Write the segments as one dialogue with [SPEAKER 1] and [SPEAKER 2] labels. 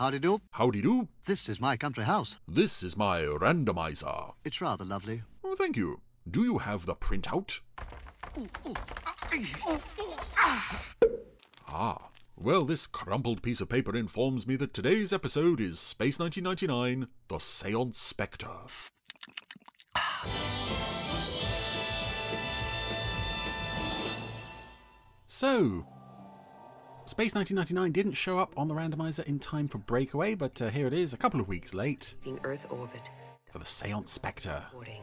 [SPEAKER 1] Howdy do.
[SPEAKER 2] Howdy do.
[SPEAKER 1] This is my country house.
[SPEAKER 2] This is my randomizer.
[SPEAKER 1] It's rather lovely.
[SPEAKER 2] Oh, thank you. Do you have the printout? Ah, well, this crumpled piece of paper informs me that today's episode is Space 1999 The Seance Spectre.
[SPEAKER 3] So, Space 1999 didn't show up on the randomizer in time for Breakaway, but uh, here it is, a couple of weeks late,
[SPEAKER 4] In Earth orbit.
[SPEAKER 3] for the Seance Spectre.
[SPEAKER 4] Reporting.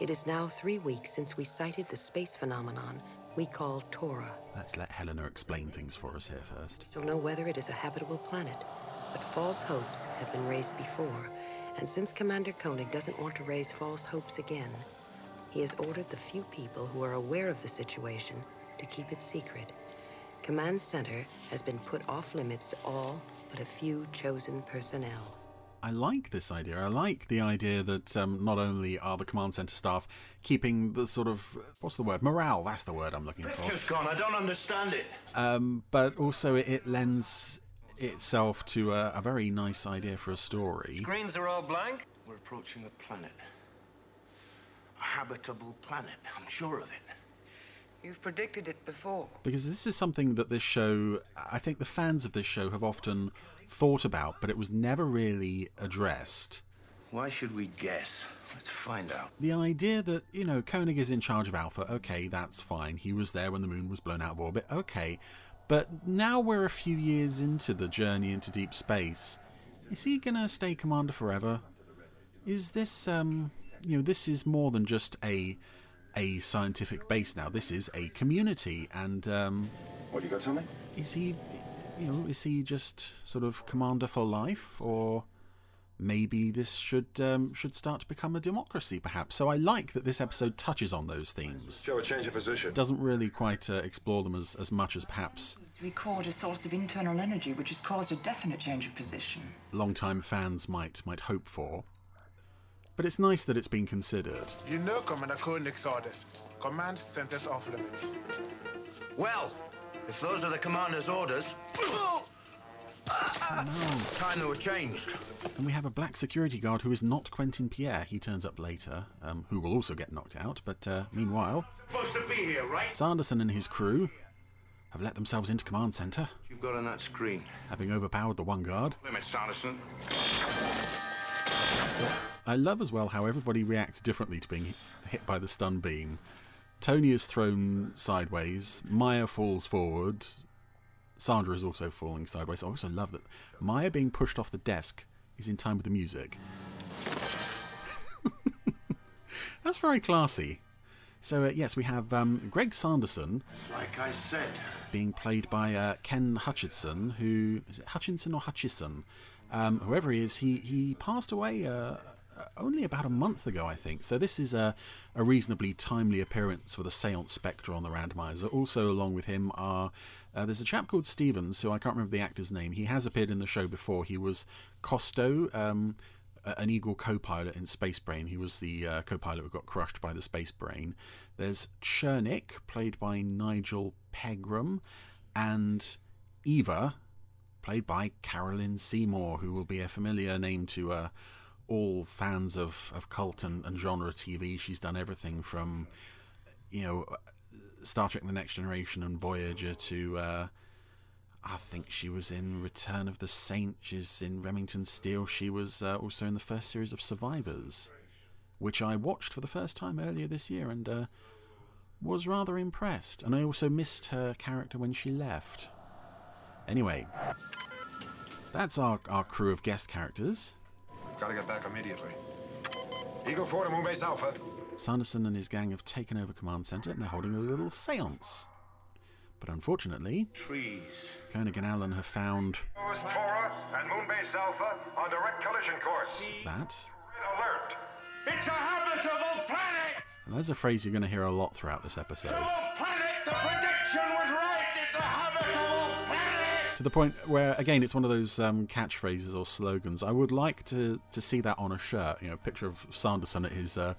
[SPEAKER 4] It is now three weeks since we sighted the space phenomenon we call Tora.
[SPEAKER 3] Let's let Helena explain things for us here first.
[SPEAKER 4] We Don't know whether it is a habitable planet, but false hopes have been raised before. And since Commander Koenig doesn't want to raise false hopes again, he has ordered the few people who are aware of the situation to keep it secret. Command Center has been put off limits to all but a few chosen personnel.
[SPEAKER 3] I like this idea. I like the idea that um, not only are the command center staff keeping the sort of what's the word morale. That's the word I'm looking for.
[SPEAKER 5] Picture's gone. I don't understand it.
[SPEAKER 3] Um, but also it, it lends itself to a, a very nice idea for a story.
[SPEAKER 5] Screens are all blank. We're approaching a planet. A habitable planet. I'm sure of it.
[SPEAKER 6] You've predicted it before.
[SPEAKER 3] because this is something that this show i think the fans of this show have often thought about but it was never really addressed
[SPEAKER 5] Why should we guess? Let's find out.
[SPEAKER 3] the idea that you know koenig is in charge of alpha okay that's fine he was there when the moon was blown out of orbit okay but now we're a few years into the journey into deep space is he gonna stay commander forever is this um you know this is more than just a a scientific base now this is a community and um
[SPEAKER 7] What, you got something?
[SPEAKER 3] is he you know is he just sort of commander for life or maybe this should um, should start to become a democracy perhaps so i like that this episode touches on those themes
[SPEAKER 7] Show a change of position.
[SPEAKER 3] doesn't really quite uh, explore them as, as much as perhaps
[SPEAKER 6] Record a source of internal energy which has caused a definite change of position.
[SPEAKER 3] long-time fans might might hope for but it's nice that it's been considered
[SPEAKER 8] You know Commander Koenig's orders. Command centers off limits.
[SPEAKER 5] Well, if those are the commander's orders, No, time they were changed.
[SPEAKER 3] and we have a black security guard who is not quentin pierre he turns up later um, who will also get knocked out but uh, meanwhile
[SPEAKER 5] Supposed to be here, right?
[SPEAKER 3] sanderson and his crew have let themselves into command center
[SPEAKER 5] You've got on that screen.
[SPEAKER 3] having overpowered the one guard.
[SPEAKER 5] Limit, Sanderson.
[SPEAKER 3] I love as well how everybody reacts differently to being hit by the stun beam. Tony is thrown sideways, Maya falls forward, Sandra is also falling sideways. I also love that Maya being pushed off the desk is in time with the music. That's very classy. So, uh, yes, we have um, Greg Sanderson
[SPEAKER 5] Like I said.
[SPEAKER 3] being played by uh, Ken Hutchinson, who is it Hutchinson or Hutchison? Um, whoever he is, he he passed away uh, uh, only about a month ago, I think. So this is a, a reasonably timely appearance for the Seance Spectre on the randomizer. Also, along with him are uh, there's a chap called Stevens, who I can't remember the actor's name. He has appeared in the show before. He was Costo. Um, an Eagle co-pilot in Space Brain. He was the uh, co-pilot who got crushed by the Space Brain. There's Chernik, played by Nigel Pegram, and Eva, played by Carolyn Seymour, who will be a familiar name to uh, all fans of, of cult and, and genre TV. She's done everything from, you know, Star Trek: The Next Generation and Voyager to. Uh, I think she was in Return of the Saint. She's in Remington Steele. She was uh, also in the first series of Survivors, which I watched for the first time earlier this year and uh, was rather impressed. And I also missed her character when she left. Anyway, that's our, our crew of guest characters.
[SPEAKER 7] Gotta get back immediately. Eagle 4 to Moonbase Alpha.
[SPEAKER 3] Sanderson and his gang have taken over Command Center and they're holding a little seance. But unfortunately,
[SPEAKER 5] Trees.
[SPEAKER 3] Koenig and Allen have found
[SPEAKER 7] Tora and Moonbase Alpha on direct collision course.
[SPEAKER 3] that.
[SPEAKER 7] Red alert.
[SPEAKER 5] It's a habitable planet!
[SPEAKER 3] And there's a phrase you're going to hear a lot throughout this episode. To the point where, again, it's one of those um, catchphrases or slogans. I would like to, to see that on a shirt. You know, a picture of Sanderson at his uh,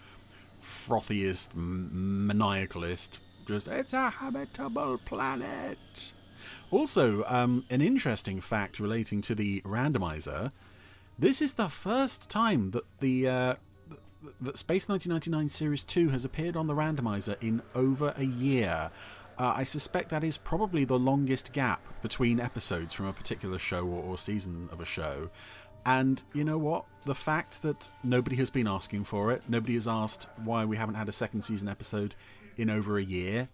[SPEAKER 3] frothiest, maniacalist. Just, it's a habitable planet. Also, um, an interesting fact relating to the randomizer. This is the first time that the uh, that Space 1999 Series 2 has appeared on the randomizer in over a year. Uh, I suspect that is probably the longest gap between episodes from a particular show or, or season of a show. And you know what? The fact that nobody has been asking for it, nobody has asked why we haven't had a second season episode in over a year,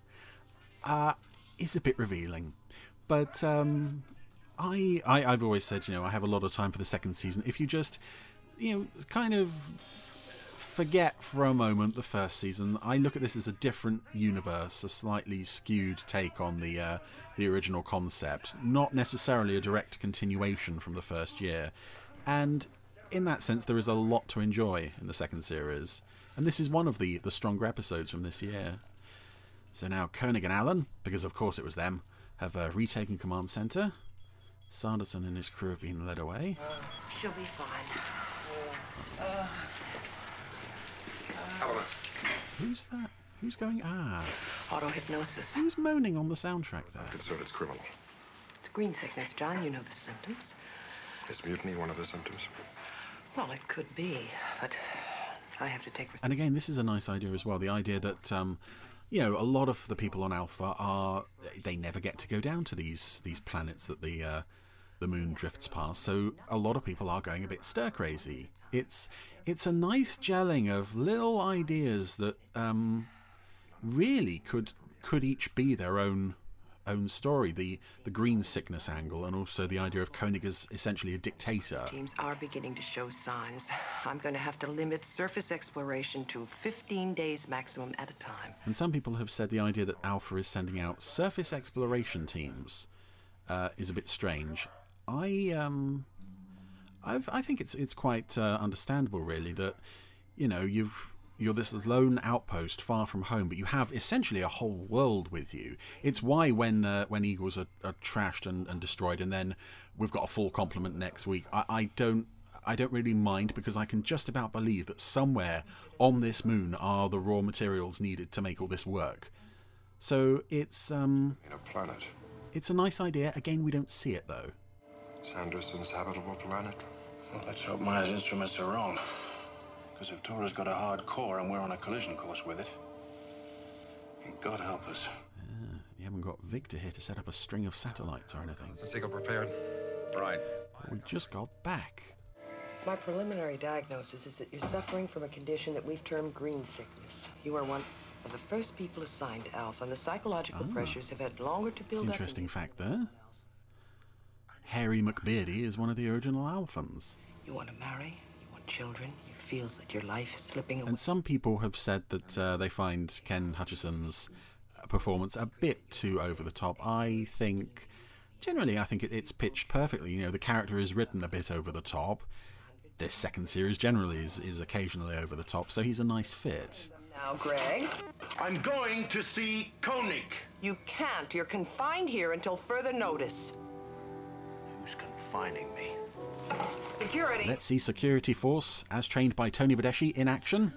[SPEAKER 3] uh, is a bit revealing. But um, I, I, I've always said, you know, I have a lot of time for the second season. If you just, you know, kind of forget for a moment the first season, I look at this as a different universe, a slightly skewed take on the uh, the original concept, not necessarily a direct continuation from the first year. And in that sense, there is a lot to enjoy in the second series, and this is one of the the stronger episodes from this year. So now Koenig and Allen, because of course it was them, have uh, retaken command center. Sanderson and his crew have been led away.
[SPEAKER 4] She'll be fine.
[SPEAKER 7] Element.
[SPEAKER 3] Who's that? Who's going? Ah,
[SPEAKER 4] Auto hypnosis.
[SPEAKER 3] who's moaning on the soundtrack there?
[SPEAKER 7] Concerned it's criminal.
[SPEAKER 4] It's green sickness, John. You know the symptoms.
[SPEAKER 7] Is mutiny one of the symptoms?
[SPEAKER 4] Well, it could be, but I have to take
[SPEAKER 3] And again, this is a nice idea as well. The idea that um, you know a lot of the people on Alpha are they never get to go down to these these planets that the uh, the moon drifts past. So a lot of people are going a bit stir crazy. It's it's a nice gelling of little ideas that um, really could could each be their own own story. The the green sickness angle, and also the idea of Koenig as essentially a dictator.
[SPEAKER 4] Teams are beginning to show signs. I'm going to have to limit surface exploration to 15 days maximum at a time.
[SPEAKER 3] And some people have said the idea that Alpha is sending out surface exploration teams uh, is a bit strange. I um, I've, I think it's it's quite uh, understandable, really, that you know you've you're this lone outpost far from home, but you have essentially a whole world with you. It's why when uh, when Eagles are, are trashed and, and destroyed, and then we've got a full complement next week. I, I don't I don't really mind because I can just about believe that somewhere on this moon are the raw materials needed to make all this work. So it's um
[SPEAKER 7] In a planet.
[SPEAKER 3] it's a nice idea. Again, we don't see it though.
[SPEAKER 7] Sanderson's habitable planet.
[SPEAKER 5] Well, let's hope Maya's instruments are wrong. Because if Tora's got a hard core and we're on a collision course with it, God help us.
[SPEAKER 3] You haven't got Victor here to set up a string of satellites or anything.
[SPEAKER 7] Is the signal prepared? Right.
[SPEAKER 3] We just got back.
[SPEAKER 4] My preliminary diagnosis is that you're suffering from a condition that we've termed green sickness. You are one of the first people assigned to Alpha, and the psychological
[SPEAKER 3] Ah.
[SPEAKER 4] pressures have had longer to build
[SPEAKER 3] Interesting
[SPEAKER 4] up.
[SPEAKER 3] fact there. Harry McBeardy is one of the original Alphans.
[SPEAKER 4] You want to marry, you want children, you feel that your life is slipping away.
[SPEAKER 3] And some people have said that uh, they find Ken Hutchison's uh, performance a bit too over the top. I think, generally, I think it, it's pitched perfectly. You know, the character is written a bit over the top. This second series generally is, is occasionally over the top, so he's a nice fit.
[SPEAKER 4] Now, Greg,
[SPEAKER 5] I'm going to see Koenig.
[SPEAKER 4] you can't. You're confined here until further notice.
[SPEAKER 5] Who's confining me?
[SPEAKER 4] Security.
[SPEAKER 3] Let's see Security Force, as trained by Tony Verdeschi, in action.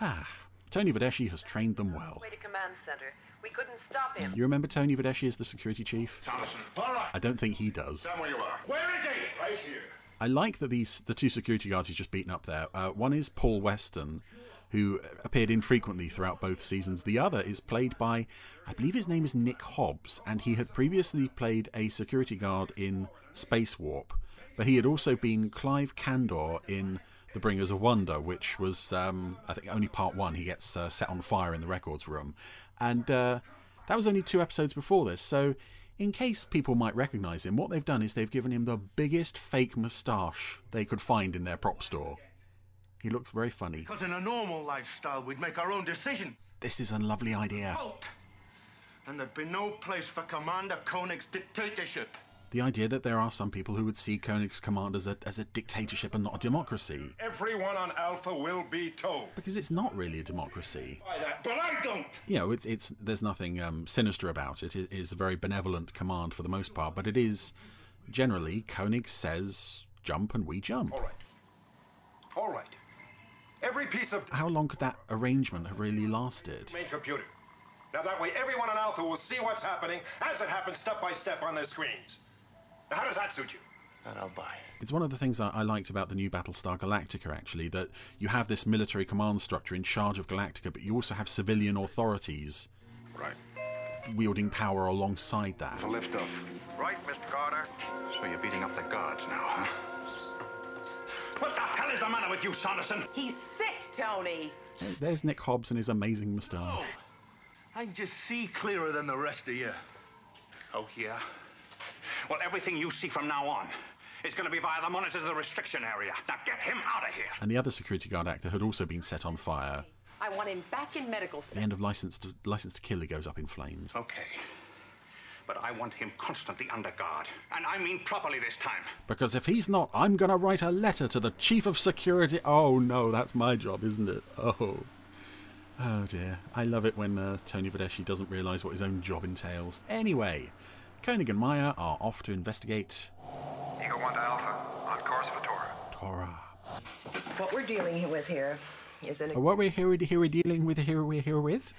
[SPEAKER 3] Ah, Tony Verdeschi has trained them well.
[SPEAKER 4] Way to command center. We couldn't stop him.
[SPEAKER 3] You remember Tony Verdeschi as the security chief?
[SPEAKER 7] Sanderson.
[SPEAKER 5] All right.
[SPEAKER 3] I don't think he does.
[SPEAKER 7] Where you are.
[SPEAKER 5] Where is he?
[SPEAKER 7] Right here.
[SPEAKER 3] I like that these the two security guards he's just beaten up there. Uh, one is Paul Weston, who appeared infrequently throughout both seasons. The other is played by, I believe his name is Nick Hobbs, and he had previously played a security guard in Space Warp, but he had also been Clive Candor in The Bringers of Wonder, which was um, I think only part one. He gets uh, set on fire in the records room, and uh, that was only two episodes before this. So in case people might recognize him, what they've done is they've given him the biggest fake moustache they could find in their prop store. He looks very funny.
[SPEAKER 5] Because in a normal lifestyle, we'd make our own decision.
[SPEAKER 3] This is a lovely idea.
[SPEAKER 5] Vote. And there'd be no place for Commander Koenig's dictatorship.
[SPEAKER 3] The idea that there are some people who would see Koenig's command as a, as a dictatorship and not a democracy.
[SPEAKER 7] Everyone on Alpha will be told.
[SPEAKER 3] Because it's not really a democracy.
[SPEAKER 5] By that, but I don't.
[SPEAKER 3] You know, it's, it's, there's nothing um, sinister about it. It is a very benevolent command for the most part, but it is generally Koenig says jump and we jump.
[SPEAKER 7] All right. All right. Every piece of
[SPEAKER 3] How long could that arrangement have really lasted?
[SPEAKER 7] main computer. Now that way, everyone in Alpha will see what's happening as it happens step by step on their screens. Now, how does that suit you?
[SPEAKER 5] That I'll buy.
[SPEAKER 3] It's one of the things I, I liked about the new Battlestar Galactica, actually, that you have this military command structure in charge of Galactica, but you also have civilian authorities
[SPEAKER 7] Right.
[SPEAKER 3] wielding power alongside that.
[SPEAKER 7] For liftoff. Right, Mr. Carter?
[SPEAKER 5] So you're beating up the guards now, huh? What the hell is the matter with you, Sanderson?
[SPEAKER 9] He's sick, Tony.
[SPEAKER 3] There's Nick Hobbs and his amazing moustache.
[SPEAKER 5] Oh, I can just see clearer than the rest of you. Oh, yeah? Well, everything you see from now on is going to be via the monitors of the restriction area. Now get him out of here.
[SPEAKER 3] And the other security guard actor had also been set on fire.
[SPEAKER 9] I want him back in medical
[SPEAKER 3] The end of License to, License to Kill goes up in flames.
[SPEAKER 5] Okay. But I want him constantly under guard. And I mean properly this time.
[SPEAKER 3] Because if he's not, I'm going to write a letter to the Chief of Security. Oh no, that's my job, isn't it? Oh. Oh dear. I love it when uh, Tony Verdeschi doesn't realise what his own job entails. Anyway, Koenig and Maya are off to investigate
[SPEAKER 7] Eagle 1 to Alpha, on course for Tora.
[SPEAKER 3] Torah.
[SPEAKER 4] What we're dealing with here is an.
[SPEAKER 3] What we're here, here we're dealing with, here we're here with.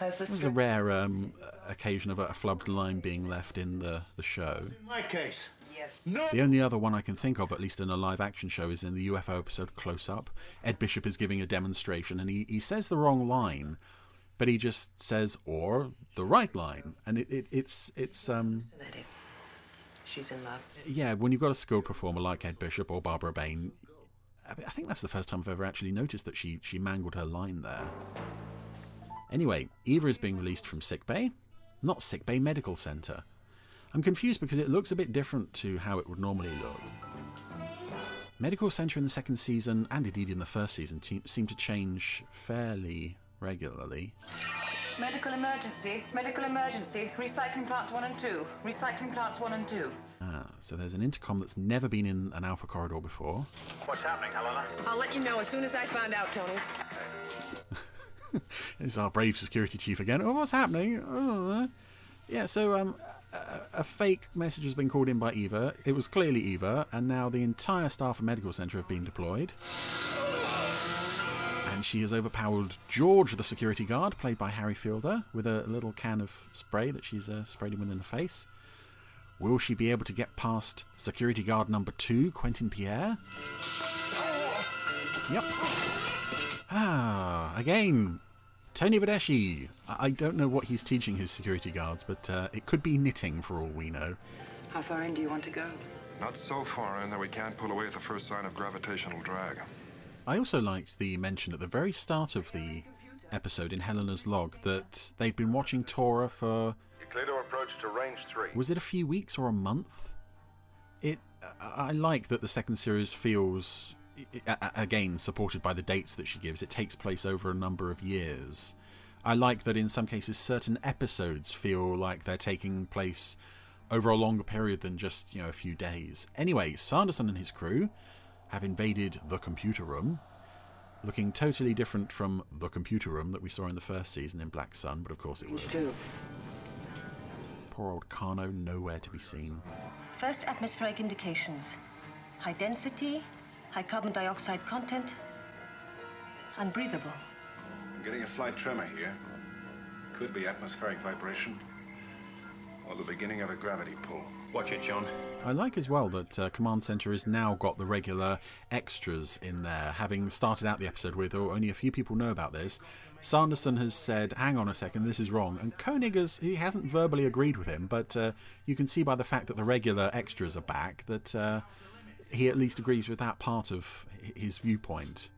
[SPEAKER 4] Has the
[SPEAKER 3] This is a rare um, occasion of a flubbed line being left in the, the show.
[SPEAKER 5] In my case.
[SPEAKER 4] Yes.
[SPEAKER 5] No.
[SPEAKER 3] The only other one I can think of, at least in a live action show, is in the UFO episode Close Up. Ed Bishop is giving a demonstration and he, he says the wrong line, but he just says, or the right line. And it, it, it's, it's um,
[SPEAKER 4] She's in love.
[SPEAKER 3] yeah, when you've got a skilled performer like Ed Bishop or Barbara Bain, I I think that's the first time I've ever actually noticed that she, she mangled her line there. Anyway, Eva is being released from sickbay, not sickbay medical centre. I'm confused because it looks a bit different to how it would normally look. Medical Centre in the second season, and indeed in the first season, te- seem to change fairly regularly.
[SPEAKER 6] Medical emergency, medical emergency. Recycling plants one and two. Recycling plants one and two.
[SPEAKER 3] Ah, so there's an intercom that's never been in an Alpha corridor before.
[SPEAKER 5] What's happening, Helena?
[SPEAKER 4] I'll let you know as soon as I find out, Tony.
[SPEAKER 3] It's our brave security chief again. Oh, what's happening? Oh, uh. yeah, so um, a, a fake message has been called in by Eva. It was clearly Eva, and now the entire staff of Medical Centre have been deployed. And she has overpowered George, the security guard, played by Harry Fielder, with a little can of spray that she's uh, sprayed him in the face. Will she be able to get past security guard number two, Quentin Pierre? Yep. Ah, again, Tony Verdeschi. I I don't know what he's teaching his security guards, but uh, it could be knitting for all we know.
[SPEAKER 4] How far in do you want to go?
[SPEAKER 7] Not so far in that we can't pull away at the first sign of gravitational drag.
[SPEAKER 3] I also liked the mention at the very start of the episode in Helena's log that they'd been watching Tora for
[SPEAKER 7] Euclido approach to range 3.
[SPEAKER 3] was it a few weeks or a month? It. I I like that the second series feels a- a- again supported by the dates that she gives. It takes place over a number of years. I like that in some cases certain episodes feel like they're taking place over a longer period than just you know a few days. Anyway, Sanderson and his crew have invaded the computer room, looking totally different from the computer room that we saw in the first season in Black Sun, but of course it was.
[SPEAKER 4] Two.
[SPEAKER 3] Poor old Kano nowhere to be seen.
[SPEAKER 10] First atmospheric indications high density, high carbon dioxide content, unbreathable.
[SPEAKER 5] I'm getting a slight tremor here. Could be atmospheric vibration. Or the beginning of a gravity pull. Watch it, John.
[SPEAKER 3] I like as well that uh, Command Center has now got the regular extras in there, having started out the episode with, oh, only a few people know about this. Sanderson has said, hang on a second, this is wrong. And Koenig has, he hasn't verbally agreed with him, but uh, you can see by the fact that the regular extras are back that uh, he at least agrees with that part of his viewpoint.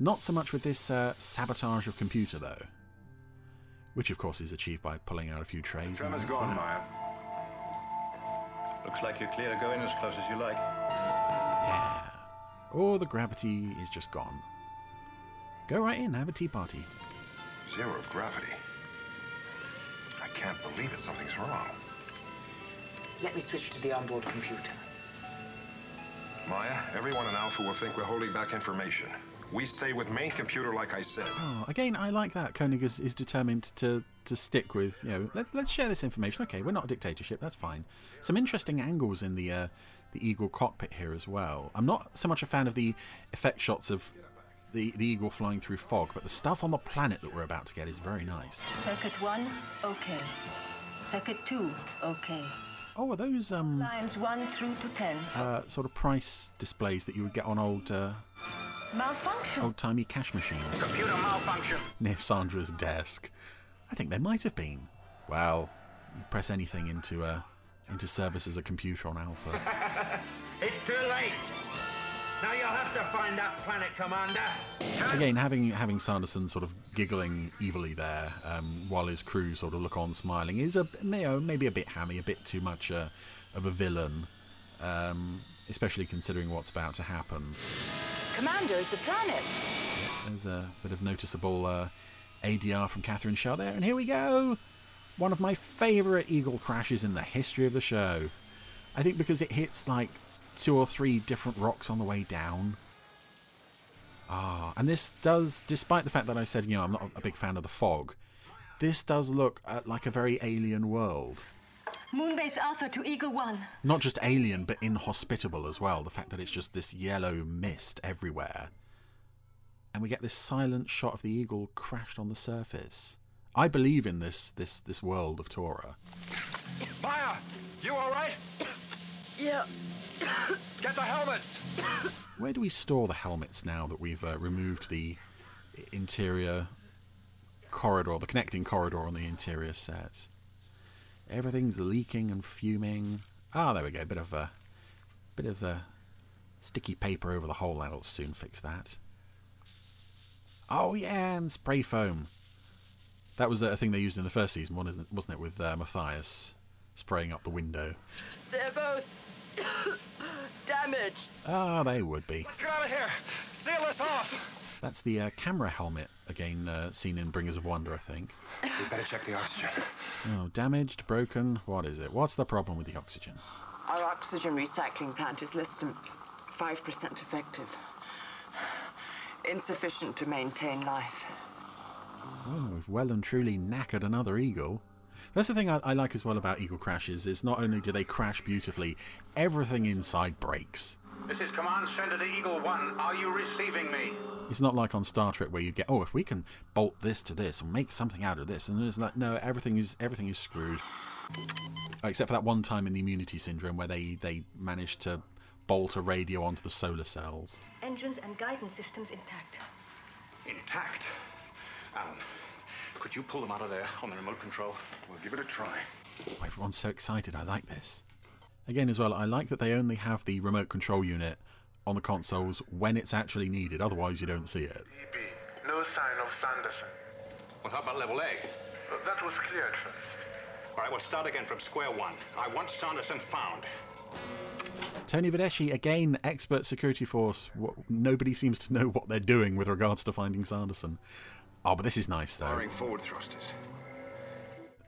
[SPEAKER 3] Not so much with this uh, sabotage of computer, though. Which, of course, is achieved by pulling out a few trays. and
[SPEAKER 7] Tremor's
[SPEAKER 3] that's
[SPEAKER 7] gone,
[SPEAKER 3] that.
[SPEAKER 7] Maya.
[SPEAKER 5] Looks like you're clear to go in as close as you like.
[SPEAKER 3] Yeah. Or the gravity is just gone. Go right in, have a tea party.
[SPEAKER 7] Zero gravity. I can't believe it. Something's wrong.
[SPEAKER 4] Let me switch to the onboard computer.
[SPEAKER 7] Maya, everyone in Alpha will think we're holding back information. We stay with main computer like I said.
[SPEAKER 3] Oh, again, I like that. Koenig is, is determined to, to stick with, you know, let, let's share this information. Okay, we're not a dictatorship, that's fine. Some interesting angles in the uh, the Eagle cockpit here as well. I'm not so much a fan of the effect shots of the, the eagle flying through fog, but the stuff on the planet that we're about to get is very nice.
[SPEAKER 10] Circuit 1, okay. Circuit 2, okay.
[SPEAKER 3] Oh, are those um
[SPEAKER 10] Lines 1 through to 10.
[SPEAKER 3] uh, sort of price displays that you would get on old uh,
[SPEAKER 10] Malfunction.
[SPEAKER 3] old timey cash machines
[SPEAKER 5] Computer malfunction.
[SPEAKER 3] near Sandra's desk? I think there might have been. Well, you press anything into uh, into service as a computer on Alpha.
[SPEAKER 5] It's too late. Now you'll have to find that planet, Commander.
[SPEAKER 3] Again, having having Sanderson sort of giggling evilly there, um, while his crew sort of look on smiling, is a you know, maybe a bit hammy, a bit too much uh, of a villain, um, especially considering what's about to happen.
[SPEAKER 9] Commander, it's the planet.
[SPEAKER 3] There's a bit of noticeable uh, ADR from Catherine Schell there, and here we go. One of my favourite Eagle crashes in the history of the show. I think because it hits like two or three different rocks on the way down. Ah, and this does, despite the fact that I said, you know, I'm not a big fan of the fog, this does look uh, like a very alien world.
[SPEAKER 10] Moonbase Alpha to Eagle 1.
[SPEAKER 3] Not just alien, but inhospitable as well. The fact that it's just this yellow mist everywhere. And we get this silent shot of the eagle crashed on the surface. I believe in this this this world of Tora.
[SPEAKER 7] Maya, you all right?
[SPEAKER 9] Yeah.
[SPEAKER 7] Get the helmets.
[SPEAKER 3] Where do we store the helmets now that we've uh, removed the interior corridor, the connecting corridor on the interior set? Everything's leaking and fuming. Ah, there we go. Bit of a bit of a sticky paper over the hole. That'll soon fix that. Oh yeah, and spray foam. That was a thing they used in the first season, wasn't it? Wasn't it with uh, Mathias spraying up the window?
[SPEAKER 9] They're both damaged.
[SPEAKER 3] Ah, they would be.
[SPEAKER 7] Let's get out of here. Seal this off.
[SPEAKER 3] That's the uh, camera helmet again, uh, seen in Bringers of Wonder, I think.
[SPEAKER 7] We better check the oxygen.
[SPEAKER 3] Oh, damaged, broken. What is it? What's the problem with the oxygen?
[SPEAKER 9] Our oxygen recycling plant is less than 5% effective. Insufficient to maintain life.
[SPEAKER 3] Oh, we've well and truly knackered another eagle. That's the thing I, I like as well about eagle crashes is not only do they crash beautifully, everything inside breaks.
[SPEAKER 5] This is Command Center to Eagle One. Are you receiving me?
[SPEAKER 3] It's not like on Star Trek where you get, oh, if we can bolt this to this and make something out of this, and it's like, no, everything is everything is screwed. Except for that one time in the Immunity Syndrome where they they managed to bolt a radio onto the solar cells.
[SPEAKER 10] Engines and guidance systems intact.
[SPEAKER 5] Intact. Alan, could you pull them out of there on the remote control?
[SPEAKER 7] We'll give it a try.
[SPEAKER 3] Oh, everyone's so excited. I like this. Again, as well, I like that they only have the remote control unit on the consoles when it's actually needed. Otherwise, you don't see it.
[SPEAKER 8] EB, no sign of Sanderson.
[SPEAKER 5] Well, how about level A?
[SPEAKER 8] But that was cleared first.
[SPEAKER 5] All right, we'll start again from square one. I want Sanderson found.
[SPEAKER 3] Tony Verdeschi, again, expert security force. Nobody seems to know what they're doing with regards to finding Sanderson. Oh, but this is nice, though.
[SPEAKER 7] Firing forward thrusters.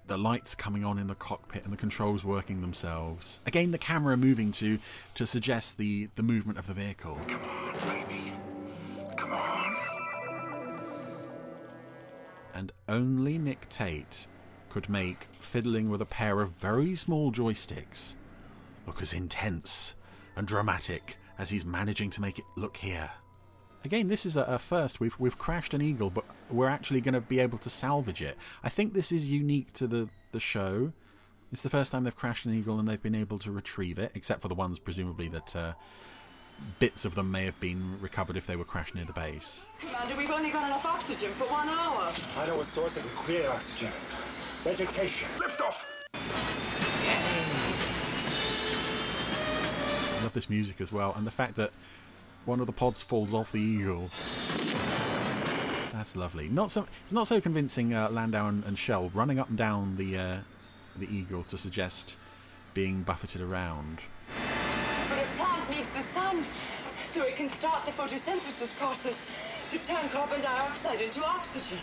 [SPEAKER 3] the lights coming on in the cockpit and the controls working themselves. Again, the camera moving to to suggest the the movement of the vehicle.
[SPEAKER 7] Come on, baby. Come on.
[SPEAKER 3] And only Nick Tate could make fiddling with a pair of very small joysticks look as intense and dramatic as he's managing to make it look here. Again, this is a, a first. We've we've crashed an eagle, but we're actually going to be able to salvage it. I think this is unique to the the show. It's the first time they've crashed an eagle and they've been able to retrieve it, except for the ones presumably that uh, bits of them may have been recovered if they were crashed near the base.
[SPEAKER 9] Commander, we've only got enough oxygen for one hour.
[SPEAKER 7] I know a source of clear oxygen. Vegetation. Lift off.
[SPEAKER 3] I love this music as well, and the fact that one of the pods falls off the eagle. That's lovely. Not so. It's not so convincing. Uh, Landau and, and Schell running up and down the uh, the eagle to suggest being buffeted around.
[SPEAKER 9] But a plant needs the sun so it can start the photosynthesis process to turn carbon dioxide into oxygen.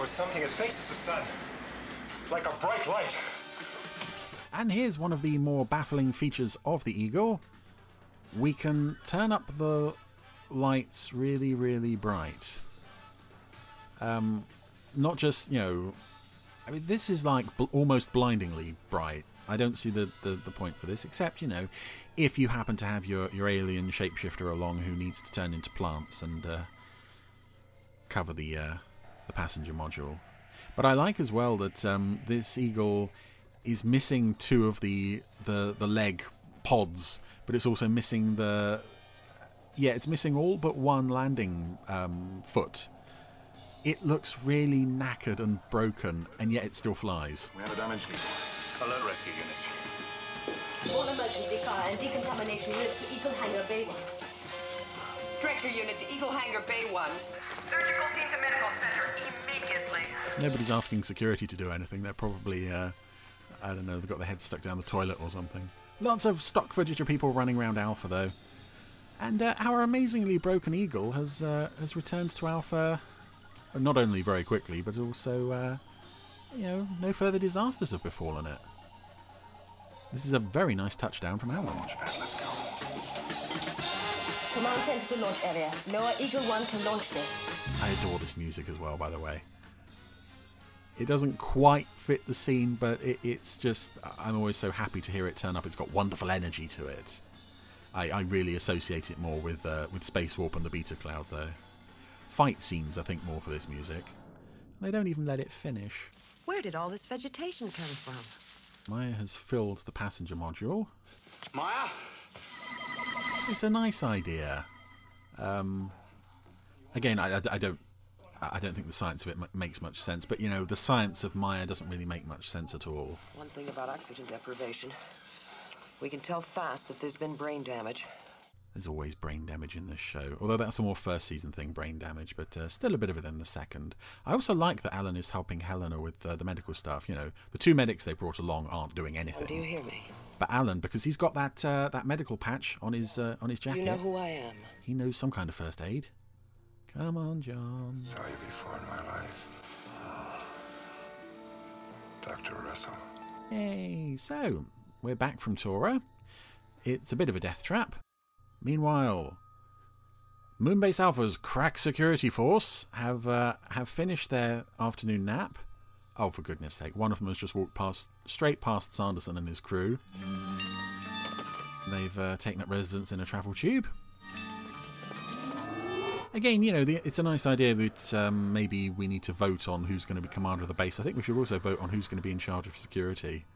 [SPEAKER 7] Or something that faces the sun. Like a bright light.
[SPEAKER 3] And here's one of the more baffling features of the Eagle. We can turn up the lights really, really bright. Um, not just, you know, I mean, this is like bl- almost blindingly bright. I don't see the, the, the point for this, except, you know, if you happen to have your, your alien shapeshifter along who needs to turn into plants and uh, cover the uh, the passenger module. But I like as well that um, this Eagle is missing two of the the the leg pods, but it's also missing the yeah, it's missing all but one landing um, foot. It looks really knackered and broken, and yet it still flies.
[SPEAKER 7] We have a damaged Eagle.
[SPEAKER 5] Alert rescue units.
[SPEAKER 10] All emergency fire and decontamination units to Eagle Hangar Bay 1.
[SPEAKER 6] Stretcher unit to Eagle Hangar Bay 1.
[SPEAKER 9] Surgical team to medical center immediately.
[SPEAKER 3] Nobody's asking security to do anything. They're probably, uh, I don't know, they've got their heads stuck down the toilet or something. Lots of stock footage of people running around Alpha, though. And uh, our amazingly broken Eagle has uh, has returned to Alpha, uh, not only very quickly, but also, uh, you know, no further disasters have befallen it. This is a very nice touchdown from Alan.
[SPEAKER 10] Command center to launch area. Lower Eagle 1 to launch bay.
[SPEAKER 3] I adore this music as well, by the way. It doesn't quite fit the scene, but it, it's just, I'm always so happy to hear it turn up. It's got wonderful energy to it. I, I really associate it more with uh, with Space Warp and the Beta Cloud, though. Fight scenes, I think, more for this music. They don't even let it finish.
[SPEAKER 4] Where did all this vegetation come from?
[SPEAKER 3] Maya has filled the passenger module.
[SPEAKER 5] Maya?
[SPEAKER 3] It's a nice idea. Um, again, I, I, I don't. I don't think the science of it m- makes much sense, but you know, the science of Maya doesn't really make much sense at all.
[SPEAKER 4] One thing about oxygen deprivation. We can tell fast if there's been brain damage.
[SPEAKER 3] There's always brain damage in this show, although that's a more first season thing, brain damage, but uh, still a bit of it in the second. I also like that Alan is helping Helena with uh, the medical stuff. You know, the two medics they brought along aren't doing
[SPEAKER 4] Oh,
[SPEAKER 3] anything.
[SPEAKER 4] do you hear me?
[SPEAKER 3] But Alan, because he's got that uh, that medical patch on his uh, on his jacket,
[SPEAKER 4] You know who I am.
[SPEAKER 3] he knows some kind of first aid. Come on, John.
[SPEAKER 7] Saw you before in my life. Dr. Russell.
[SPEAKER 3] Hey, so we're back from Tora. It's a bit of a death trap. Meanwhile, Moonbase Alpha's crack security force have uh, have finished their afternoon nap. Oh, for goodness sake! One of them has just walked past, straight past Sanderson and his crew. They've uh, taken up residence in a travel tube. Again, you know, the, it's a nice idea that um, maybe we need to vote on who's going to be commander of the base. I think we should also vote on who's going to be in charge of security.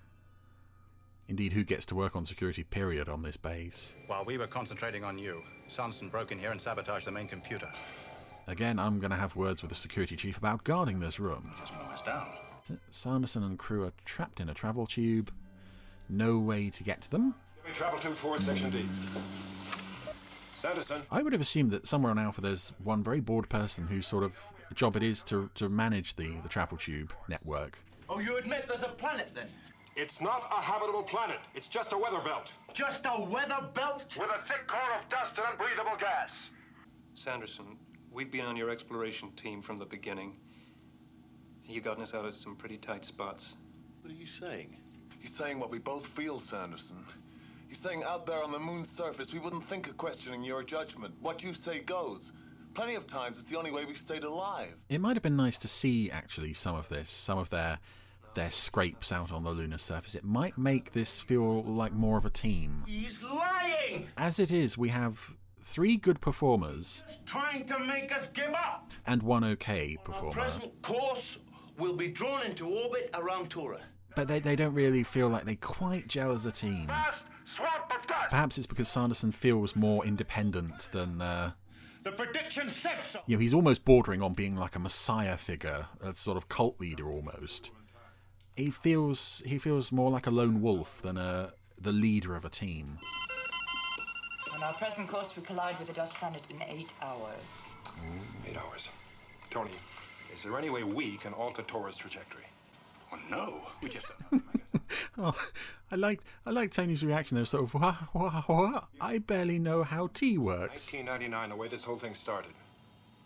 [SPEAKER 3] Indeed, who gets to work on security, period, on this base.
[SPEAKER 11] While we were concentrating on you, Sanderson broke in here and sabotaged the main computer.
[SPEAKER 3] Again, I'm going to have words with the security chief about guarding this room.
[SPEAKER 11] Just us down.
[SPEAKER 3] Sanderson and crew are trapped in a travel tube. No way to get to them.
[SPEAKER 7] Travel tube 4, section D. Sanderson.
[SPEAKER 3] I would have assumed that somewhere on Alpha there's one very bored person whose sort of job it is to, to manage the, the travel tube network.
[SPEAKER 12] Oh, you admit there's a planet then?
[SPEAKER 7] It's not a habitable planet. It's just a weather belt.
[SPEAKER 12] Just a weather belt?
[SPEAKER 7] With a thick core of dust and unbreathable gas.
[SPEAKER 13] Sanderson, we've been on your exploration team from the beginning. You've gotten us out of some pretty tight spots.
[SPEAKER 14] What are you saying? He's saying what we both feel, Sanderson. He's saying out there on the moon's surface, we wouldn't think of questioning your judgment. What you say goes. Plenty of times, it's the only way we've stayed alive.
[SPEAKER 3] It might have been nice to see actually some of this, some of their their scrapes out on the lunar surface. It might make this feel like more of a team.
[SPEAKER 12] He's lying!
[SPEAKER 3] As it is, we have three good performers
[SPEAKER 12] Trying to make us give up.
[SPEAKER 3] and one okay performer.
[SPEAKER 12] Our
[SPEAKER 3] performer.
[SPEAKER 12] present course will be drawn into orbit around Tora.
[SPEAKER 3] But they, they don't really feel like they quite gel as a team.
[SPEAKER 7] Swamp of dust.
[SPEAKER 3] Perhaps it's because Sanderson feels more independent than. Uh,
[SPEAKER 12] The prediction says so.
[SPEAKER 3] you know, he's almost bordering on being like a messiah figure, a sort of cult leader almost. He feels he feels more like a lone wolf than a the leader of a team.
[SPEAKER 6] On our present course, we collide with the dust planet in eight hours.
[SPEAKER 7] Eight hours. Tony, is there any way we can alter Tora's trajectory?
[SPEAKER 5] Well, no. We just.
[SPEAKER 3] Oh, I like I like Tony's reaction there. Sort of, wha, wha, wha, I barely know how tea works.
[SPEAKER 7] 1999, the way this whole thing started.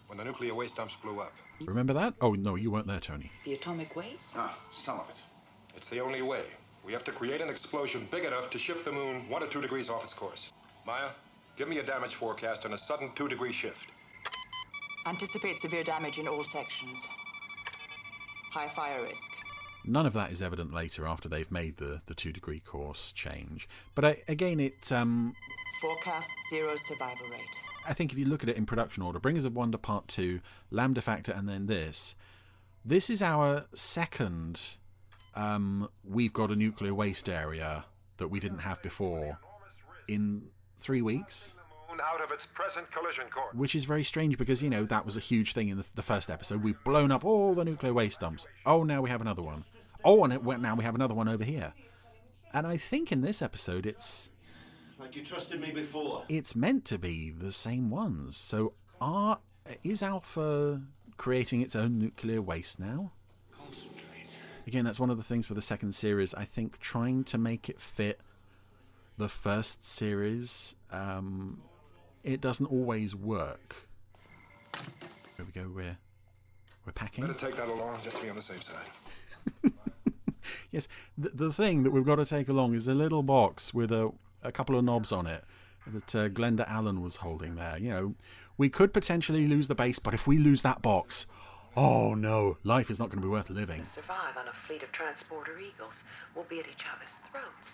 [SPEAKER 7] When the nuclear waste dumps blew up.
[SPEAKER 3] Remember that? Oh no, you weren't there, Tony.
[SPEAKER 6] The atomic waste?
[SPEAKER 7] Ah, some of it. It's the only way. We have to create an explosion big enough to shift the moon one or two degrees off its course. Maya, give me a damage forecast on a sudden two degree shift.
[SPEAKER 6] Anticipate severe damage in all sections. High fire risk.
[SPEAKER 3] None of that is evident later after they've made the, the two degree course change. But I, again, it um,
[SPEAKER 6] Forecast zero survival rate.
[SPEAKER 3] I think if you look at it in production order, Bringers of Wonder Part 2, Lambda Factor, and then this, this is our second um, we've got a nuclear waste area that we didn't have before in three weeks.
[SPEAKER 7] Out of its present collision course.
[SPEAKER 3] Which is very strange because, you know, that was a huge thing in the, the first episode. We've blown up all the nuclear waste dumps. Oh, now we have another one. Oh, and it, now we have another one over here. And I think in this episode it's.
[SPEAKER 12] Like you trusted me before.
[SPEAKER 3] It's meant to be the same ones. So are is Alpha creating its own nuclear waste now? Again, that's one of the things with the second series. I think trying to make it fit the first series um, it doesn't always work. Here we go. We're we're packing.
[SPEAKER 7] Better take that along just to be on the safe side.
[SPEAKER 3] yes, the, the thing that we've got to take along is a little box with a a couple of knobs on it that uh, Glenda Allen was holding there. You know, we could potentially lose the base, but if we lose that box, oh no, life is not going to be worth living.
[SPEAKER 4] Survive on a fleet of transporter eagles. We'll be at each other's throats.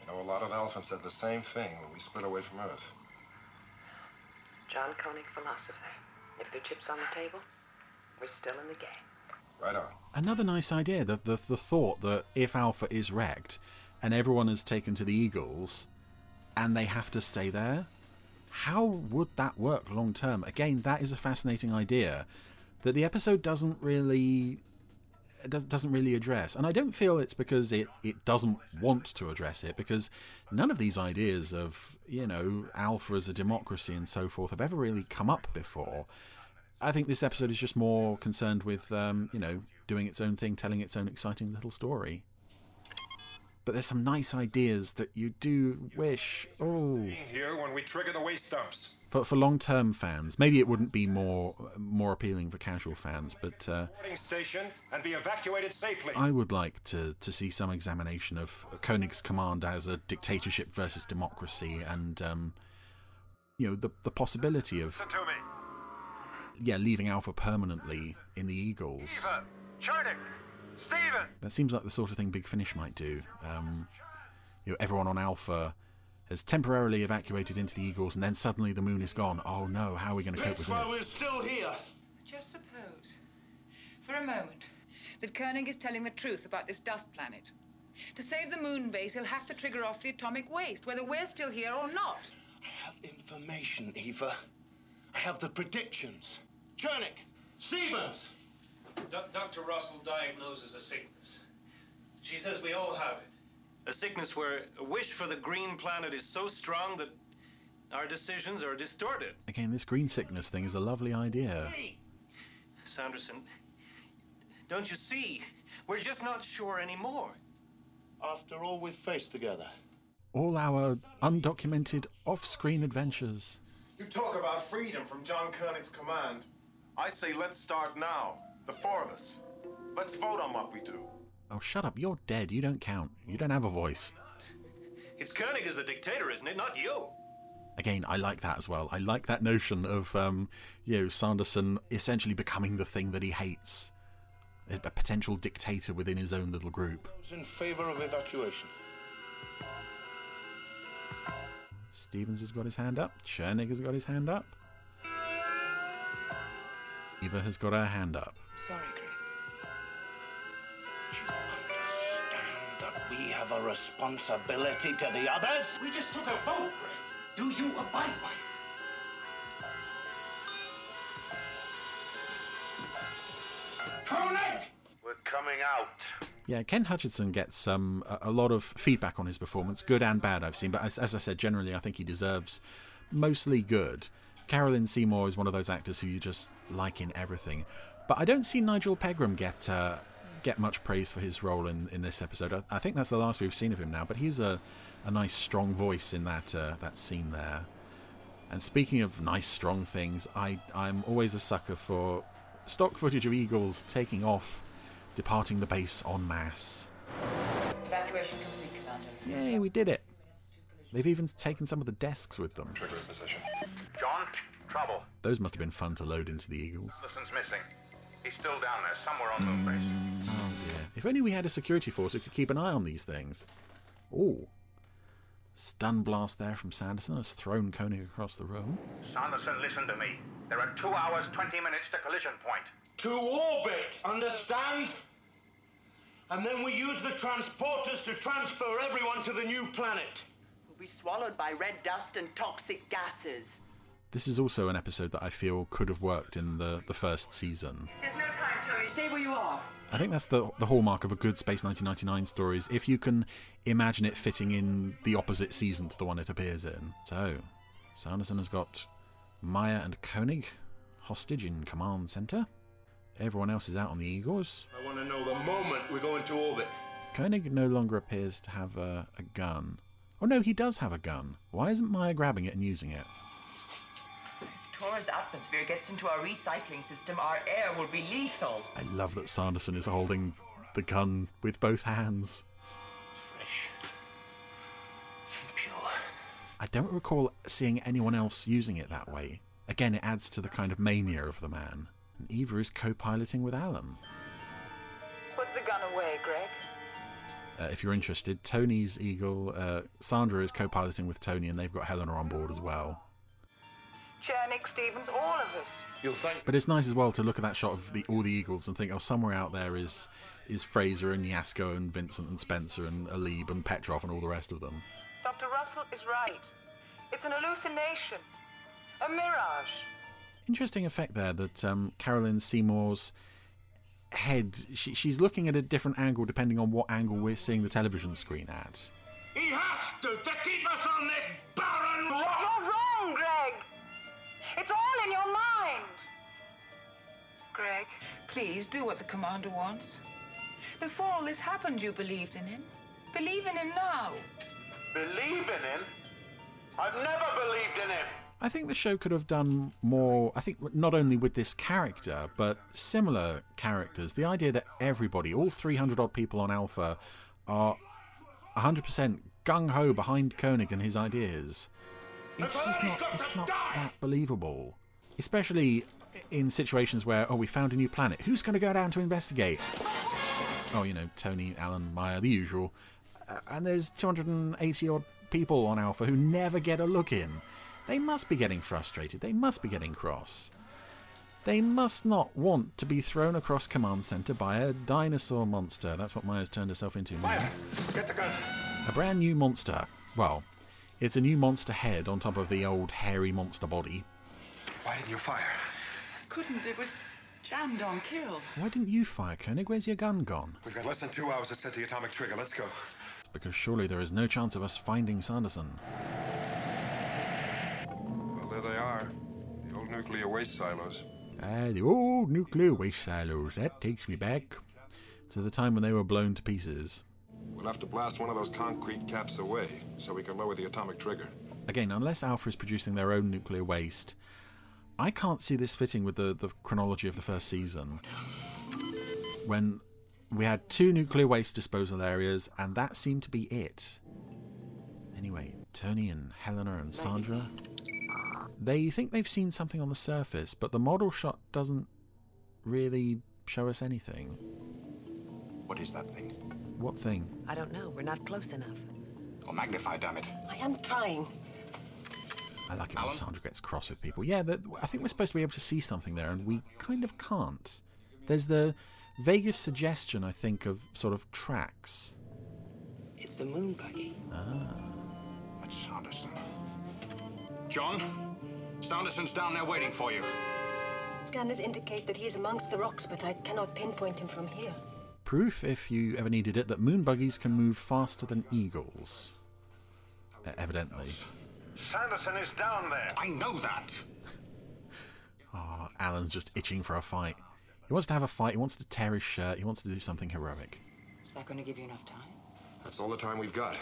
[SPEAKER 7] You know, a lot of Alphans said the same thing when we split away from Earth.
[SPEAKER 4] John Koenig philosophy. If there are chips on the table, we're still in the game.
[SPEAKER 7] Right on.
[SPEAKER 3] Another nice idea, the, the, the thought that if Alpha is wrecked and everyone is taken to the Eagles and they have to stay there, how would that work long term? Again, that is a fascinating idea that the episode doesn't really doesn't really address. And I don't feel it's because it, it doesn't want to address it, because none of these ideas of, you know, Alpha as a democracy and so forth have ever really come up before. I think this episode is just more concerned with, um, you know, doing its own thing, telling its own exciting little story. But there's some nice ideas that you do wish. Oh.
[SPEAKER 7] Here when we trigger the waste dumps
[SPEAKER 3] for for long term fans. Maybe it wouldn't be more more appealing for casual fans, but uh,
[SPEAKER 7] station and be evacuated safely.
[SPEAKER 3] I would like to to see some examination of Koenig's command as a dictatorship versus democracy, and um, you know the the possibility of yeah leaving Alpha permanently in the Eagles.
[SPEAKER 7] Eva, Chernik, Steven.
[SPEAKER 3] That seems like the sort of thing Big Finish might do. Um, you know, everyone on Alpha has temporarily evacuated into the Eagles, and then suddenly the moon is gone. Oh no, how are we going to cope with
[SPEAKER 12] That's why
[SPEAKER 3] this?
[SPEAKER 12] we're still here.
[SPEAKER 6] Just suppose, for a moment, that Koenig is telling the truth about this dust planet. To save the moon base, he'll have to trigger off the atomic waste, whether we're still here or not.
[SPEAKER 12] I have information, Eva. I have the predictions. Chernik, Stevens.
[SPEAKER 13] Do- Dr. Russell diagnoses a sickness. She says we all have it. A sickness where a wish for the green planet is so strong that our decisions are distorted.
[SPEAKER 3] Again, this green sickness thing is a lovely idea.
[SPEAKER 13] Hey, Sanderson, don't you see? We're just not sure anymore.
[SPEAKER 12] After all we've faced together.
[SPEAKER 3] All our undocumented off screen adventures.
[SPEAKER 14] You talk about freedom from John Koenig's command. I say let's start now. The four of us. Let's vote on what we do.
[SPEAKER 3] Oh, shut up. You're dead. You don't count. You don't have a voice.
[SPEAKER 13] It's Koenig as the dictator, isn't it? Not you.
[SPEAKER 3] Again, I like that as well. I like that notion of, um, you know, Sanderson essentially becoming the thing that he hates. A, a potential dictator within his own little group.
[SPEAKER 12] Those in favor of evacuation.
[SPEAKER 3] Stevens has got his hand up. Chernik has got his hand up. Eva has got her hand up.
[SPEAKER 6] Sorry, Greg.
[SPEAKER 12] That we have a responsibility to the others.
[SPEAKER 5] We just took a vote, Greg. Do you abide by it? Koenig!
[SPEAKER 14] We're coming out.
[SPEAKER 3] Yeah, Ken Hutchinson gets um, a, a lot of feedback on his performance, good and bad, I've seen. But as, as I said, generally, I think he deserves mostly good. Carolyn Seymour is one of those actors who you just like in everything. But I don't see Nigel Pegram get uh, get much praise for his role in, in this episode. I, I think that's the last we've seen of him now. But he's a, a nice, strong voice in that uh, that scene there. And speaking of nice, strong things, I I'm always a sucker for stock footage of eagles taking off, departing the base en masse.
[SPEAKER 6] Evacuation complete, Commander.
[SPEAKER 3] Yay, we did it! They've even taken some of the desks with them.
[SPEAKER 7] Trigger position.
[SPEAKER 5] John, trouble.
[SPEAKER 3] Those must have been fun to load into the Eagles.
[SPEAKER 5] Anderson's missing. He's still down there, somewhere on Moon Base. Hmm.
[SPEAKER 3] Oh dear. If only we had a security force who could keep an eye on these things. Oh. Stun blast there from Sanderson has thrown Koenig across the room.
[SPEAKER 5] Sanderson, listen to me. There are two hours, 20 minutes to collision point.
[SPEAKER 12] To orbit, understand? And then we use the transporters to transfer everyone to the new planet.
[SPEAKER 9] We'll be swallowed by red dust and toxic gases.
[SPEAKER 3] This is also an episode that I feel could have worked in the, the first season.
[SPEAKER 9] There's no time, Tony. Stay where you are.
[SPEAKER 3] I think that's the the hallmark of a good Space 1999 story is if you can imagine it fitting in the opposite season to the one it appears in. So, Sanderson has got Maya and Koenig hostage in command center. Everyone else is out on the Eagles.
[SPEAKER 12] I want to know the moment we go into orbit.
[SPEAKER 3] Koenig no longer appears to have a, a gun. Oh no, he does have a gun. Why isn't Maya grabbing it and using it?
[SPEAKER 9] Tora's atmosphere gets into our recycling system, our air will be lethal.
[SPEAKER 3] I love that Sanderson is holding the gun with both hands.
[SPEAKER 12] Fresh. Pure.
[SPEAKER 3] I don't recall seeing anyone else using it that way. Again, it adds to the kind of mania of the man. And Eva is co piloting with Alan.
[SPEAKER 6] Put the gun away, Greg.
[SPEAKER 3] Uh, if you're interested, Tony's Eagle, uh, Sandra is co piloting with Tony, and they've got Helena on board as well.
[SPEAKER 6] Chernik, Stevens, all of us.
[SPEAKER 12] You'll thank
[SPEAKER 3] But it's nice as well to look at that shot of the, all the Eagles and think, oh, somewhere out there is is Fraser and Yasko and Vincent and Spencer and Alib and Petrov and all the rest of them.
[SPEAKER 6] Dr. Russell is right. It's an hallucination. A mirage.
[SPEAKER 3] Interesting effect there that um, Carolyn Seymour's head, she, she's looking at a different angle depending on what angle we're seeing the television screen at.
[SPEAKER 12] He has to, to keep us on this
[SPEAKER 6] It's all in your mind. Greg, please do what the commander wants. Before all this happened, you believed in him. Believe in him now.
[SPEAKER 12] Believe in him? I've never believed in him!
[SPEAKER 3] I think the show could have done more. I think not only with this character, but similar characters. The idea that everybody, all 300 odd people on Alpha, are 100% gung ho behind Koenig and his ideas. It's just not. It's not that believable, especially in situations where oh we found a new planet. Who's going to go down to investigate? Oh, you know Tony, Alan, Maya, the usual. Uh, and there's 280 odd people on Alpha who never get a look in. They must be getting frustrated. They must be getting cross. They must not want to be thrown across command center by a dinosaur monster. That's what Maya's turned herself into now.
[SPEAKER 5] Maya, get the gun.
[SPEAKER 3] A brand new monster. Well, it's a new monster head on top of the old hairy monster body.
[SPEAKER 5] Why didn't you fire?
[SPEAKER 9] I Couldn't, it was jammed on kill.
[SPEAKER 3] Why didn't you fire, Koenig? Where's your gun gone?
[SPEAKER 7] We've got less than two hours to set the atomic trigger. Let's go.
[SPEAKER 3] Because surely there is no chance of us finding Sanderson.
[SPEAKER 7] Well, there they are. The old nuclear waste silos.
[SPEAKER 3] Ah, the old nuclear waste silos. That takes me back to the time when they were blown to pieces.
[SPEAKER 7] We'll have to blast one of those concrete caps away so we can lower the atomic trigger.
[SPEAKER 3] Again, unless Alpha is producing their own nuclear waste, I can't see this fitting with the, the chronology of the first season. When we had two nuclear waste disposal areas, and that seemed to be it. Anyway, Tony and Helena and Sandra. They think they've seen something on the surface, but the model shot doesn't really show us anything.
[SPEAKER 5] What is that thing?
[SPEAKER 3] What thing?
[SPEAKER 4] I don't know. We're not close enough.
[SPEAKER 5] Oh, magnify, damn it.
[SPEAKER 10] I am trying.
[SPEAKER 3] I like it when Sandra gets cross with people. Yeah, that, I think we're supposed to be able to see something there, and we kind of can't. There's the vaguest suggestion, I think, of sort of tracks.
[SPEAKER 4] It's a moon buggy.
[SPEAKER 3] Ah.
[SPEAKER 5] That's Sanderson. John, Sanderson's down there waiting for you.
[SPEAKER 10] Scanners indicate that he is amongst the rocks, but I cannot pinpoint him from here.
[SPEAKER 3] Proof, if you ever needed it, that moon buggies can move faster than eagles. Uh, evidently.
[SPEAKER 5] Sanderson is down there. I know that.
[SPEAKER 3] Oh, Alan's just itching for a fight. He wants to have a fight, he wants to tear his shirt, he wants to do something heroic.
[SPEAKER 9] Is that going to give you enough time?
[SPEAKER 7] That's all the time we've got.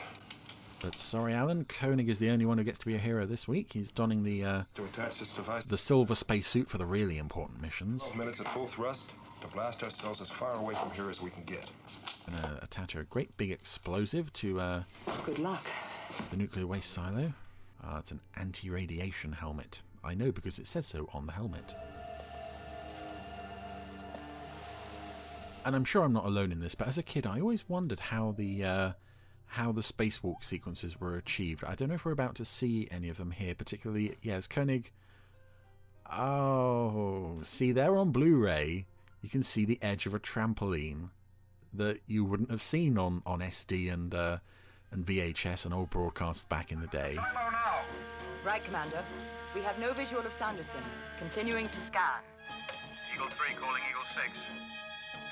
[SPEAKER 3] But sorry, Alan, Koenig is the only one who gets to be a hero this week. He's donning the uh,
[SPEAKER 7] To attach this device.
[SPEAKER 3] the silver spacesuit for the really important missions.
[SPEAKER 7] 12 minutes at full thrust to blast ourselves as far away from here as we can get.
[SPEAKER 3] Gonna attach a great big explosive to uh,
[SPEAKER 9] Good luck.
[SPEAKER 3] the nuclear waste silo. Uh, it's an anti-radiation helmet. I know because it says so on the helmet. And I'm sure I'm not alone in this, but as a kid, I always wondered how the uh, how the spacewalk sequences were achieved. I don't know if we're about to see any of them here, particularly, yeah, as Koenig. Oh, see they're on Blu-ray, you can see the edge of a trampoline that you wouldn't have seen on, on SD and uh, and VHS and old broadcasts back in the day.
[SPEAKER 15] Right, Commander. We have no visual of Sanderson. Continuing to scan.
[SPEAKER 5] Eagle 3 calling Eagle 6.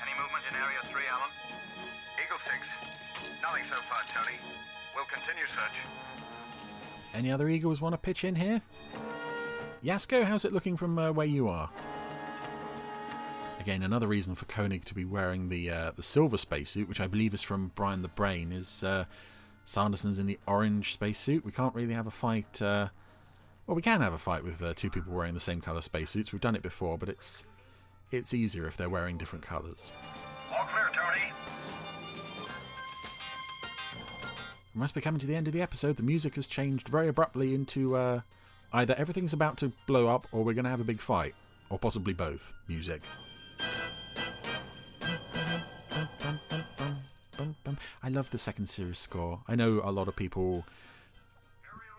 [SPEAKER 5] Any movement in Area 3, Alan? Eagle 6. Nothing so far, Tony. We'll continue search.
[SPEAKER 3] Any other Eagles want to pitch in here? Yasko, how's it looking from uh, where you are? Again, another reason for Koenig to be wearing the uh, the silver spacesuit, which I believe is from Brian the Brain, is uh, Sanderson's in the orange spacesuit. We can't really have a fight. Uh, well, we can have a fight with uh, two people wearing the same colour spacesuits. We've done it before, but it's it's easier if they're wearing different colours.
[SPEAKER 5] All clear, Tony.
[SPEAKER 3] We must be coming to the end of the episode. The music has changed very abruptly into uh, either everything's about to blow up or we're going to have a big fight, or possibly both. Music. I love the second series score. I know a lot of people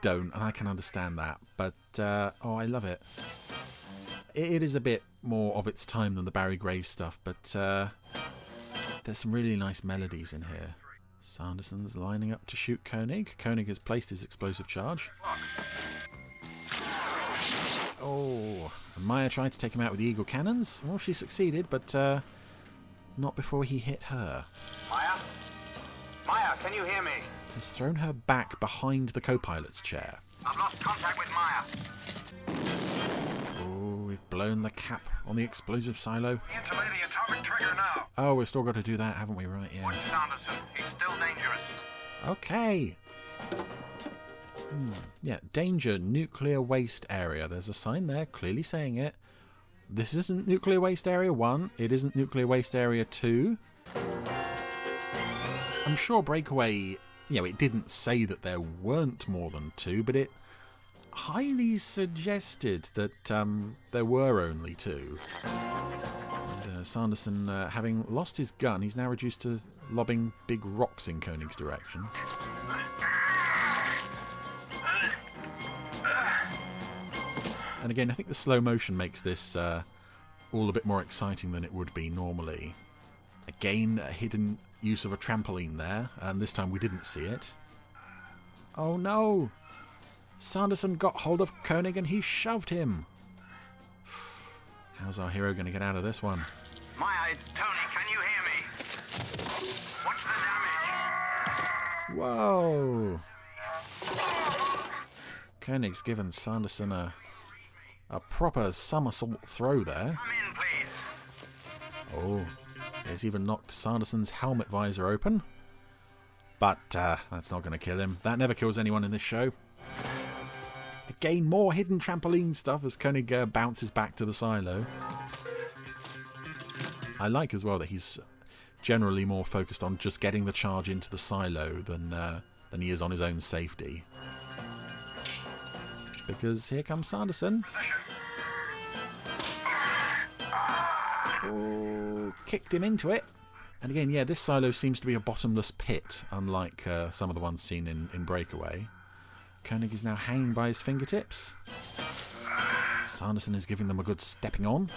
[SPEAKER 3] don't, and I can understand that, but uh, oh, I love it. it. It is a bit more of its time than the Barry Gray stuff, but uh, there's some really nice melodies in here. Sanderson's lining up to shoot Koenig. Koenig has placed his explosive charge. Oh, Maya tried to take him out with the Eagle cannons. Well, she succeeded, but uh, not before he hit her.
[SPEAKER 5] Maya? Maya, can you hear me?
[SPEAKER 3] He's thrown her back behind the co-pilot's chair.
[SPEAKER 5] I've lost contact with Maya.
[SPEAKER 3] Oh, we've blown the cap on the explosive silo.
[SPEAKER 5] The atomic trigger now.
[SPEAKER 3] Oh, we've still got to do that, haven't we? Right,
[SPEAKER 5] Watch
[SPEAKER 3] yes.
[SPEAKER 5] Sanderson. He's still dangerous.
[SPEAKER 3] Okay. Hmm. Yeah, danger, nuclear waste area. There's a sign there clearly saying it. This isn't nuclear waste area 1. It isn't nuclear waste area 2. I'm sure Breakaway, you know, it didn't say that there weren't more than two, but it highly suggested that um, there were only two. And, uh, Sanderson, uh, having lost his gun, he's now reduced to lobbing big rocks in Koenig's direction. And again, I think the slow motion makes this uh, all a bit more exciting than it would be normally. Again, a hidden use of a trampoline there, and this time we didn't see it. Oh no! Sanderson got hold of Koenig and he shoved him. How's our hero going to get out of this one?
[SPEAKER 5] Maya, it's Tony. Can you hear me? What's the damage?
[SPEAKER 3] Whoa! Koenig's given Sanderson a a proper somersault throw there. Come in, please. Oh, he's even knocked Sanderson's helmet visor open. But uh, that's not going to kill him. That never kills anyone in this show. Again, more hidden trampoline stuff as Koenig uh, bounces back to the silo. I like as well that he's generally more focused on just getting the charge into the silo than uh, than he is on his own safety. Because here comes Sanderson. Oh, kicked him into it. And again, yeah, this silo seems to be a bottomless pit, unlike uh, some of the ones seen in, in Breakaway. Koenig is now hanging by his fingertips. Sanderson is giving them a good stepping on.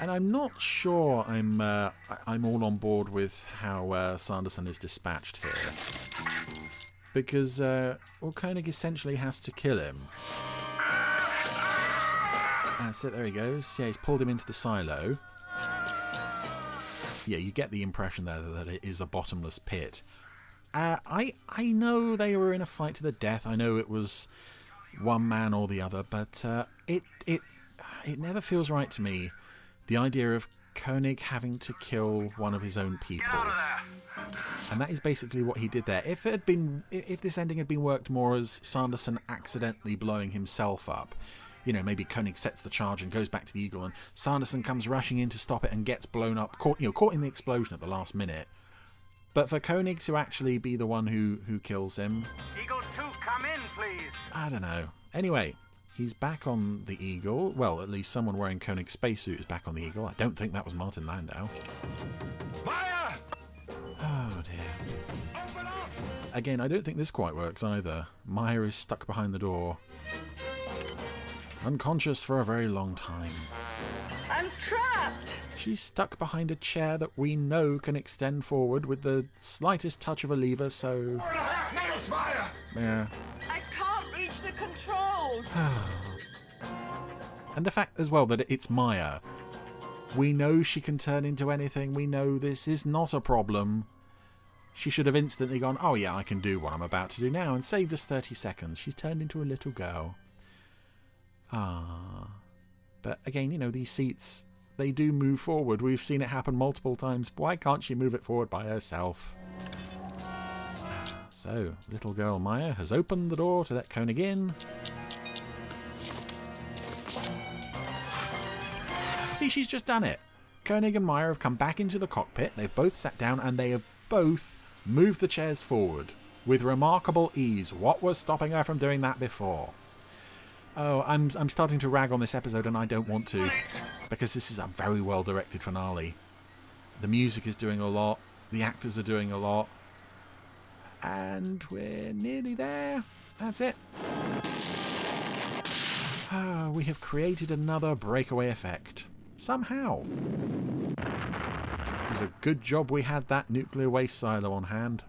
[SPEAKER 3] And I'm not sure I'm uh, I'm all on board with how uh, Sanderson is dispatched here. Because, uh, well, Koenig essentially has to kill him. That's it, there he goes. Yeah, he's pulled him into the silo. Yeah, you get the impression there that it is a bottomless pit. Uh, I I know they were in a fight to the death. I know it was one man or the other, but uh, it it it never feels right to me. The idea of Koenig having to kill one of his own people, and that is basically what he did there. If it had been, if this ending had been worked more as Sanderson accidentally blowing himself up, you know, maybe Koenig sets the charge and goes back to the Eagle, and Sanderson comes rushing in to stop it and gets blown up, caught you know, caught in the explosion at the last minute. But for Koenig to actually be the one who who kills him,
[SPEAKER 5] Eagle 2, come in, please.
[SPEAKER 3] I don't know. Anyway, he's back on the Eagle. Well, at least someone wearing Koenig's spacesuit is back on the Eagle. I don't think that was Martin Landau.
[SPEAKER 12] Maya!
[SPEAKER 3] Oh, again, I don't think this quite works either. Maya is stuck behind the door. Unconscious for a very long time.
[SPEAKER 9] I'm trapped.
[SPEAKER 3] She's stuck behind a chair that we know can extend forward with the slightest touch of a lever, so. Yeah.
[SPEAKER 9] I can't reach the controls.
[SPEAKER 3] And the fact as well that it's Maya. We know she can turn into anything. We know this is not a problem. She should have instantly gone, oh yeah, I can do what I'm about to do now, and saved us 30 seconds. She's turned into a little girl. Ah. But again, you know, these seats, they do move forward. We've seen it happen multiple times. Why can't she move it forward by herself? So, little girl Maya has opened the door to let Koenig in. See, she's just done it. Koenig and Maya have come back into the cockpit. They've both sat down and they have both moved the chairs forward with remarkable ease. What was stopping her from doing that before? Oh, I'm I'm starting to rag on this episode and I don't want to because this is a very well directed finale. The music is doing a lot, the actors are doing a lot, and we're nearly there. That's it. Ah, we have created another breakaway effect. Somehow. It was a good job we had that nuclear waste silo on hand.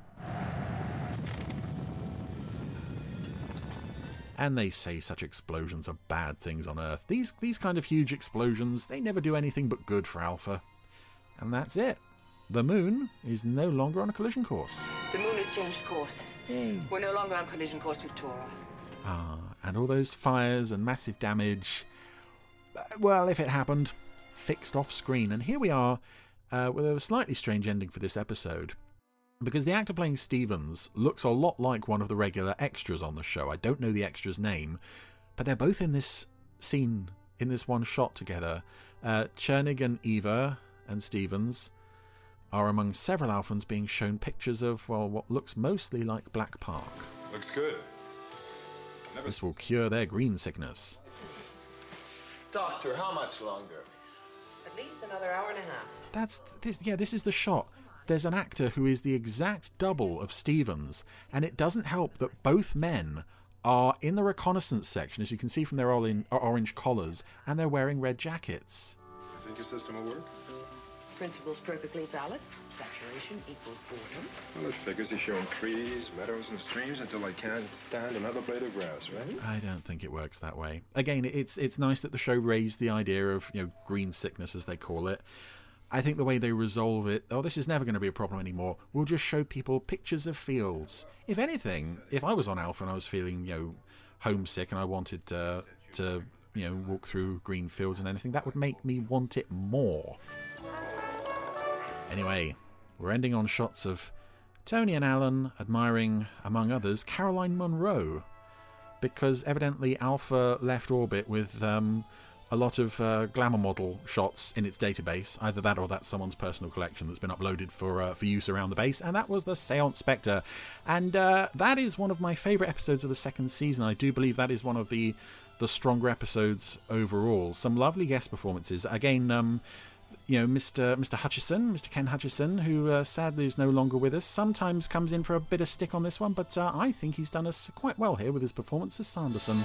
[SPEAKER 3] And they say such explosions are bad things on Earth. These these kind of huge explosions, they never do anything but good for Alpha. And that's it. The moon is no longer on a collision course.
[SPEAKER 4] The moon has changed course.
[SPEAKER 3] Yay.
[SPEAKER 4] We're no longer on collision course with Tora.
[SPEAKER 3] Ah, and all those fires and massive damage. uh, Well, if it happened, fixed off screen. And here we are uh, with a slightly strange ending for this episode. Because the actor playing Stevens looks a lot like one of the regular extras on the show. I don't know the extra's name, but they're both in this scene, in this one shot together. Uh, Chernik and Eva and Stevens are among several Alphans being shown pictures of, well, what looks mostly like Black Park.
[SPEAKER 7] Looks good.
[SPEAKER 3] This will cure their green sickness.
[SPEAKER 14] Doctor, how much longer?
[SPEAKER 4] At least another hour and a half.
[SPEAKER 3] That's this. Yeah, this is the shot. There's an actor who is the exact double of Stevens, and it doesn't help that both men are in the reconnaissance section, as you can see from their orin- orange collars, and they're wearing red jackets.
[SPEAKER 7] You think your system will work?
[SPEAKER 4] Principle's perfectly valid. Saturation equals boredom.
[SPEAKER 7] Well, it figures he's showing trees, meadows, and streams until I can't stand another blade of grass, right?
[SPEAKER 3] I don't think it works that way. Again, it's it's nice that the show raised the idea of you know green sickness as they call it. I think the way they resolve it, oh, this is never going to be a problem anymore. We'll just show people pictures of fields. If anything, if I was on Alpha and I was feeling you know homesick and I wanted uh, to you know walk through green fields and anything, that would make me want it more. Anyway, we're ending on shots of Tony and Alan admiring, among others, Caroline Munro, because evidently Alpha left orbit with um, a lot of uh, glamour model shots in its database. Either that or that's someone's personal collection that's been uploaded for uh, for use around the base, and that was the Seance Spectre. And uh, that is one of my favourite episodes of the second season. I do believe that is one of the the stronger episodes overall. Some lovely guest performances. Again, um, you know, Mr. Mr. Hutchison, Mr. Ken Hutchison, who uh, sadly is no longer with us, sometimes comes in for a bit of stick on this one, but uh, I think he's done us quite well here with his performance as Sanderson.